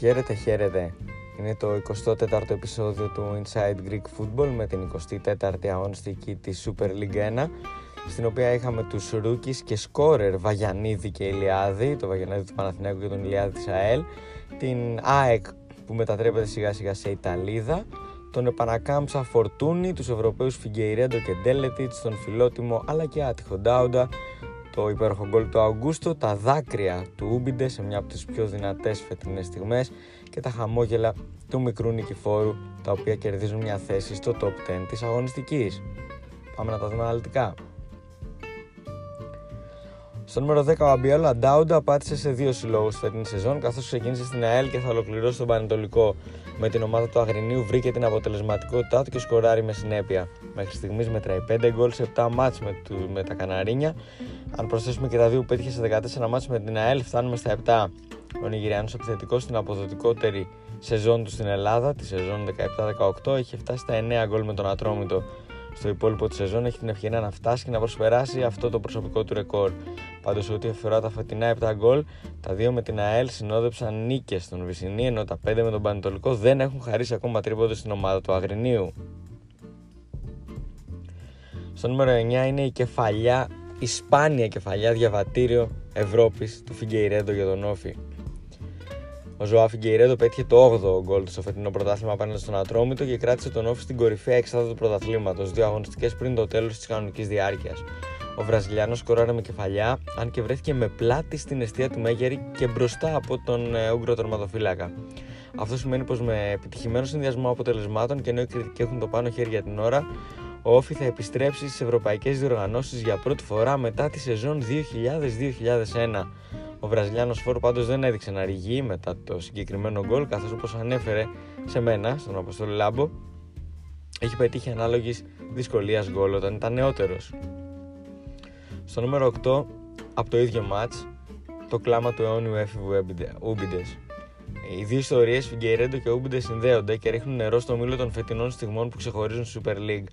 Χαίρετε, χαίρετε. Είναι το 24ο επεισόδιο του Inside Greek Football με την 24η αγωνιστική της Super League 1 στην οποία είχαμε τους Ρούκης και σκόρερ Βαγιανίδη και Ηλιάδη, το Βαγιανίδη του Παναθηναίκου και τον Ηλιάδη της ΑΕΛ, την ΑΕΚ που μετατρέπεται σιγά σιγά σε Ιταλίδα, τον επανακάμψα Φορτούνη, τους Ευρωπαίους Φιγκεϊρέντο και Ντέλετιτς, τον φιλότιμο αλλά και άτυχο Ντάουντα, το υπέροχο γκολ του Αουγκούστο, τα δάκρυα του Ούμπιντε σε μια από τις πιο δυνατές φετινές στιγμές και τα χαμόγελα του μικρού νικηφόρου τα οποία κερδίζουν μια θέση στο top 10 της αγωνιστικής. Πάμε να τα δούμε αναλυτικά. Στο νούμερο 10 ο Αμπιέλο Ντάουντα πάτησε σε δύο συλλόγους φετινή σεζόν, καθώς ξεκίνησε στην ΑΕΛ και θα ολοκληρώσει τον Πανετολικό. Με την ομάδα του Αγρινίου βρήκε την αποτελεσματικότητά του και σκοράρει με συνέπεια. Μέχρι στιγμής μετράει 5 γκολ σε 7 μάτς με, του, με τα Καναρίνια. Αν προσθέσουμε και τα δύο που πέτυχε σε 14 μάτς με την ΑΕΛ, φτάνουμε στα 7. Ο Νιγηριανός επιθετικός στην αποδοτικότερη σεζόν του στην Ελλάδα, τη σεζόν 17-18, έχει φτάσει στα 9 γκολ με τον Ατρόμητο στο υπόλοιπο της σεζόν έχει την ευκαιρία να φτάσει και να προσπεράσει αυτό το προσωπικό του ρεκόρ. Πάντως, ό,τι αφορά τα φετινά 7 γκολ, τα δύο με την ΑΕΛ συνόδεψαν νίκες στον Βυσινή, ενώ τα 5 με τον Πανετολικό δεν έχουν χαρίσει ακόμα τρίποντο στην ομάδα του Αγρινίου. Στο νούμερο 9 είναι η κεφαλιά, η σπάνια κεφαλιά διαβατήριο Ευρώπης του Φιγκεϊρέντο για τον Όφη. Ο Ζωά Φιγκεϊρέντο πέτυχε το 8ο γκολ του στο φετινό πρωτάθλημα απέναντι στον Ατρόμητο και κράτησε τον Όφη στην κορυφαία εξάδα του πρωταθλήματος, δύο αγωνιστικές πριν το τέλος της κανονικής διάρκειας. Ο Βραζιλιάνος σκοράρε με κεφαλιά, αν και βρέθηκε με πλάτη στην αιστεία του Μέγερη και μπροστά από τον ε, Ούγκρο τερματοφύλακα. Αυτό σημαίνει πως με επιτυχημένο συνδυασμό αποτελεσμάτων και ενώ οι κριτικοί έχουν το πάνω χέρι για την ώρα, ο Όφη θα επιστρέψει στις ευρωπαϊκές διοργανώσεις για πρώτη φορά μετά τη σεζόν 2000-2001. Ο Βραζιλιάνος φόρο πάντως δεν έδειξε να ρηγεί μετά το συγκεκριμένο γκολ, καθώς όπως ανέφερε σε μένα, στον Αποστόλη Λάμπο, έχει πετύχει ανάλογης δυσκολίας γκολ όταν ήταν νεότερος. Στο νούμερο 8, από το ίδιο match, το κλάμα του αιώνιου έφηβου Ούμπιντες. Οι δύο ιστορίες, Φιγκερέντο και Ούμπιντε, συνδέονται και ρίχνουν νερό στο μήλο των φετινών στιγμών που ξεχωρίζουν στη Super League.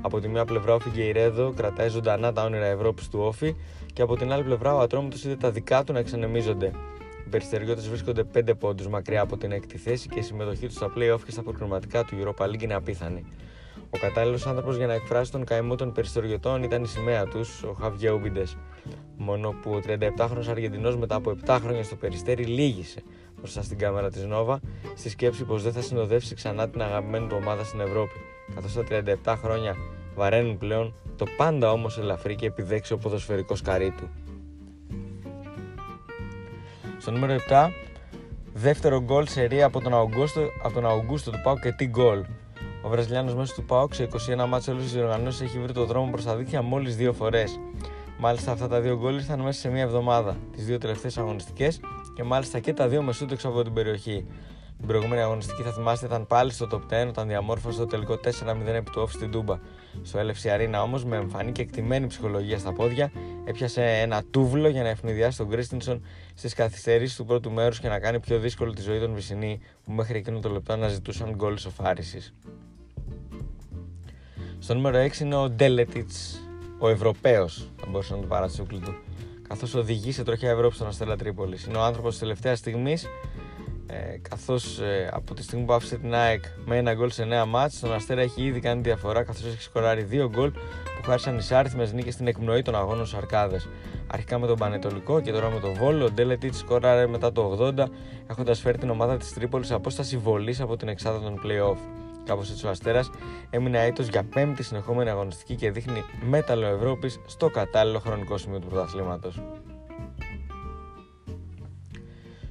Από τη μία πλευρά, ο Φιγκερέντο κρατάει ζωντανά τα όνειρα Ευρώπης του Όφη και από την άλλη πλευρά, ο Ατρόμητος είδε τα δικά του να εξανεμίζονται. Οι περιστεριώτες βρίσκονται 5 πόντους μακριά από την έκτη θέση και η συμμετοχή τους στα playoff και στα προκριματικά του Europa League είναι απίθανη. Ο κατάλληλος άνθρωπος για να εκφράσει τον καημό των περιστεριωτών ήταν η σημαία τους, ο Χαβιέ Ούμπιντε. Μόνο που ο 37χρονο Αργεντινός μετά από 7 χρόνια στο περιστέρι λύγησε μπροστά στην κάμερα της Νόβα στη σκέψη πως δεν θα συνοδεύσει ξανά την αγαπημένη του ομάδα στην Ευρώπη, καθώς τα 37 χρόνια βαραίνουν πλέον το πάντα όμως ελαφρύ και επιδέξιο ποδοσφαιρικό σκαρί του. Στο νούμερο 7, δεύτερο γκολ σε ρία από τον Αουγκούστο, από τον Αουγκούστο του Πάου και τι γκολ. Ο Βραζιλιάνος μέσω του Πάου σε 21 μάτσε όλε τι διοργανώσει έχει βρει το δρόμο προς τα δίκτυα μόλις δύο φορές. Μάλιστα αυτά τα δύο γκολ ήρθαν μέσα σε μία εβδομάδα, τις δύο τελευταίες αγωνιστικές και μάλιστα και τα δύο μεσούτ έξω από την περιοχή. Την προηγούμενη αγωνιστική θα θυμάστε ήταν πάλι στο top 10 όταν διαμόρφωσε το τελικό 4-0 επί του off στην Τούμπα. Στο LFC Arena όμως με εμφανή και εκτιμένη ψυχολογία στα πόδια έπιασε ένα τούβλο για να ευνηδιάσει τον Κρίστινσον στις καθυστερήσεις του πρώτου μέρους και να κάνει πιο δύσκολη τη ζωή των Βυσινή που μέχρι εκείνο το λεπτό αναζητούσαν γκολ ισοφάριση. Στο νούμερο 6 είναι ο Ντέλετιτ, ο Ευρωπαίος, θα μπορούσε να το παρατσούκλι του, καθώς οδηγεί σε τροχιά Ευρώπη στον Αστέλα Τρίπολης. Είναι ο άνθρωπος της τελευταίας στιγμής ε, καθώς ε, από τη στιγμή που άφησε την ΑΕΚ με ένα γκολ σε 9 μάτς τον Αστέρα έχει ήδη κάνει διαφορά καθώς έχει σκοράρει 2 γκολ που χάρισαν εισάριθμες νίκες στην εκπνοή των αγώνων στους Αρκάδες αρχικά με τον Πανετολικό και τώρα με τον Βόλο ο Ντέλετιτ σκοράρε μετά το 80 έχοντας φέρει την ομάδα της Τρίπολης απόσταση βολής από την εξάδα των play-off Κάπως έτσι ο Αστέρας έμεινε αίτο για πέμπτη συνεχόμενη αγωνιστική και δείχνει μέταλλο Ευρώπης στο κατάλληλο χρονικό σημείο του πρωταθλήματος.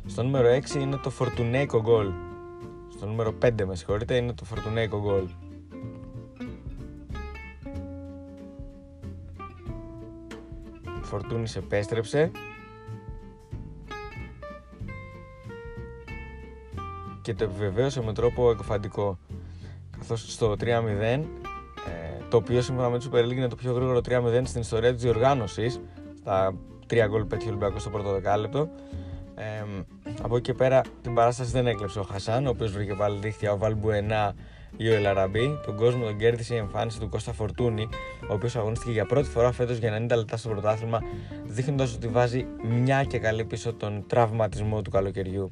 Στο νούμερο 6 είναι το Fortuneco Goal. Στο νούμερο 5 με συγχωρείτε είναι το Fortuneco Goal. Φορτούνης επέστρεψε και το επιβεβαίωσε με τρόπο εκφαντικό καθώς στο 3-0 ε, το οποίο σύμφωνα με τη Super League είναι το πιο γρήγορο 3-0 στην ιστορία της διοργάνωσης στα 3 γκολ πέτυχε ο Ολυμπιακός στο πρώτο δεκάλεπτο ε, από εκεί και πέρα την παράσταση δεν έκλεψε ο Χασάν, ο οποίος βρήκε πάλι δίχτυα, ο Βαλμπουενά ή ο Ελαραμπή. Τον κόσμο τον κέρδισε η εμφάνιση του Κώστα Φορτούνη, ο οποίος αγωνίστηκε για πρώτη φορά φέτος για 90 λεπτά στο πρωτάθλημα, δείχνοντας ότι βάζει μια και καλή πίσω τον τραυματισμό του καλοκαιριού.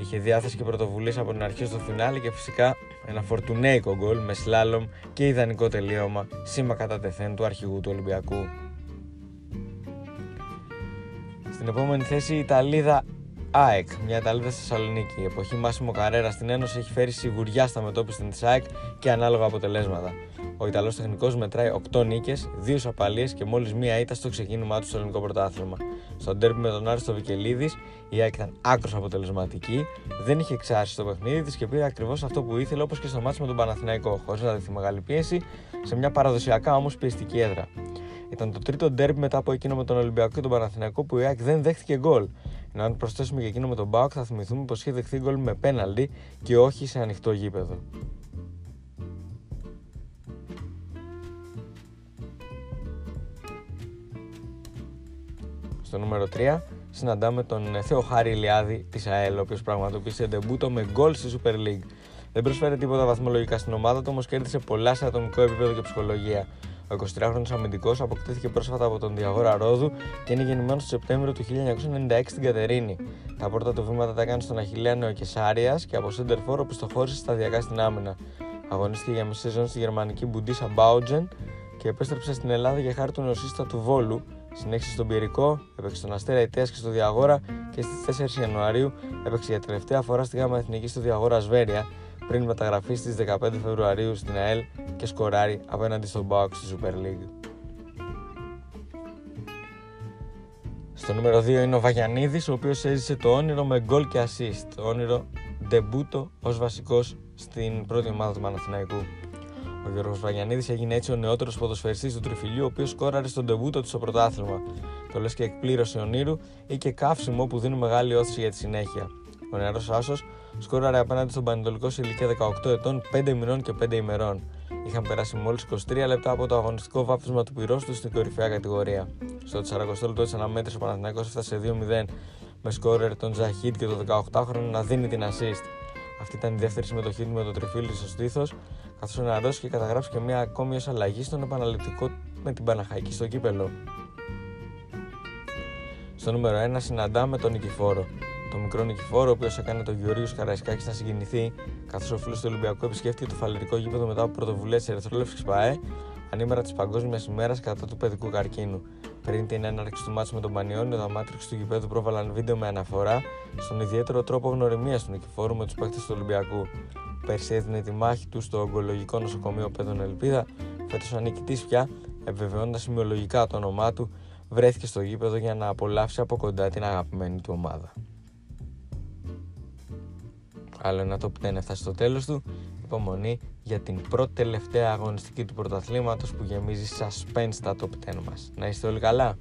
Είχε διάθεση και πρωτοβουλίες από την αρχή στο φινάλε και φυσικά ένα φορτουνέικο γκολ με σλάλομ και ιδανικό τελείωμα σήμα κατά τεθέν του αρχηγού του Ολυμπιακού. Στην επόμενη θέση η Ιταλίδα ΑΕΚ, μια Ιταλίδα στη Θεσσαλονίκη. Η εποχή Μάσιμο Καρέρα στην Ένωση έχει φέρει σιγουριά στα μετώπιση της ΑΕΚ και ανάλογα αποτελέσματα. Ο Ιταλός τεχνικός μετράει 8 νίκες, 2 σαπαλίε και μόλις μία ήττα στο ξεκίνημά του στο ελληνικό πρωτάθλημα. Στο ντέρμπι με τον Άριστο Βικελίδης, η ΑΕΚ ήταν άκρος αποτελεσματική, δεν είχε εξάσει το παιχνίδι της και πήρε ακριβώς αυτό που ήθελε όπως και στο μάτσο με τον Παναθηναϊκό, χωρίς να δεχθεί μεγάλη πίεση, σε μια παραδοσιακά όμως πιεστική έδρα. Ήταν το τρίτο ντέρμπι μετά από εκείνο με τον Ολυμπιακό και τον Παναθηναϊκό που η ΑΕΚ δεν δέχτηκε γκολ. Ενώ αν προσθέσουμε και εκείνο με τον Μπάουκ, θα θυμηθούμε πως είχε δεχθεί γκολ με πέναλτι και όχι σε ανοιχτό γήπεδο. Στο νούμερο 3 συναντάμε τον Θεοχάρη Ηλιάδη της ΑΕΛ, ο οποίος πραγματοποίησε ντεμπούτο με γκολ στη Super League. Δεν προσφέρει τίποτα βαθμολογικά στην ομάδα του, όμως κέρδισε πολλά σε ατομικό επίπεδο και ψυχολογία. Ο 23χρονο αμυντικός αποκτήθηκε πρόσφατα από τον Διαγόρα Ρόδου και είναι γεννημένος το Σεπτέμβριο του 1996 στην Κατερίνη. Τα πρώτα του βήματα τα έκανε στον Αχηλέα Νεοκεσάριας και από Σέντερ Φόρ οπισθοχώρησε σταδιακά στην άμυνα. Αγωνίστηκε για μισή σεζόν στη γερμανική Μπουντίσα Μπάουτζεν και επέστρεψε στην Ελλάδα για χάρη του νοσίστα του Βόλου. Συνέχισε στον Πυρικό, έπαιξε στον Αστέρα Αιτία και στο Διαγόρα και στις 4 Ιανουαρίου έπαιξε για τελευταία φορά στη ΓΑΜΑ Εθνική στο Διαγόρα Σβέρια πριν μεταγραφεί στις 15 Φεβρουαρίου στην ΑΕΛ και σκοράρει απέναντι στον Μπάουκ στη Super League. Στο νούμερο 2 είναι ο Βαγιανίδης, ο οποίος έζησε το όνειρο με γκολ και assist. Το όνειρο ντεμπούτο ως βασικός στην πρώτη ομάδα του Παναθηναϊκού. Ο Γιώργος Βαγιανίδης έγινε έτσι ο νεότερος ποδοσφαιριστής του Τριφυλίου, ο οποίος σκόραρε στον ντεμπούτο του στο πρωτάθλημα. Το λες και εκπλήρωση ονείρου ή και καύσιμο που δίνει μεγάλη όθηση για τη συνέχεια. Ο νεαρός Άσος σκόραρε απέναντι στον Πανετολικό σε ηλικία 18 ετών, 5 μηνών και 5 ημερών. Είχαν περάσει μόλις 23 λεπτά από το αγωνιστικό βάφτισμα του πυρός τους στην κορυφαία κατηγορία. Στο 40 λεπτό τη αναμέτρηση ο Παναθηναϊκός έφτασε 2-0 με σκόρερ τον Ζαχίτ και το 18χρονο να δίνει την assist. Αυτή ήταν η δεύτερη συμμετοχή του με το τριφύλι στο στήθος, καθώς ο νεαρό είχε καταγράψει και μια ακόμη ως αλλαγή στον επαναληπτικό με την Παναχαϊκή στο κύπελο. Στο νούμερο 1 συναντάμε τον Νικηφόρο το μικρό νικηφόρο, ο οποίος έκανε τον Γεωργίου Καραϊσκάκη να συγκινηθεί, καθώς ο φίλος του Ολυμπιακού επισκέφθηκε το φαλερικό γήπεδο μετά από πρωτοβουλία της Ερυθρόλευκη ΠαΕ, ανήμερα της Παγκόσμιας ημέρας κατά του παιδικού καρκίνου. Πριν την έναρξη του μάτσου με τον Πανιόνιο, τα μάτριξ του γηπέδου πρόβαλαν βίντεο με αναφορά στον ιδιαίτερο τρόπο γνωριμίας του νικηφόρου με τους παίκτες του Ολυμπιακού. Πέρσι έδινε τη μάχη του στο ογκολογικό νοσοκομείο Πέδων Ελπίδα, φέτος ανήκει πια, επιβεβαιώνοντας σημειολογικά το όνομά του, βρέθηκε στο γήπεδο για να απολαύσει από κοντά την αγαπημένη του ομάδα. Άλλο ένα top 10 έφτασε στο τέλος του. Υπομονή για την πρώτη τελευταία αγωνιστική του πρωταθλήματος που γεμίζει suspense στα top 10 μας. Να είστε όλοι καλά.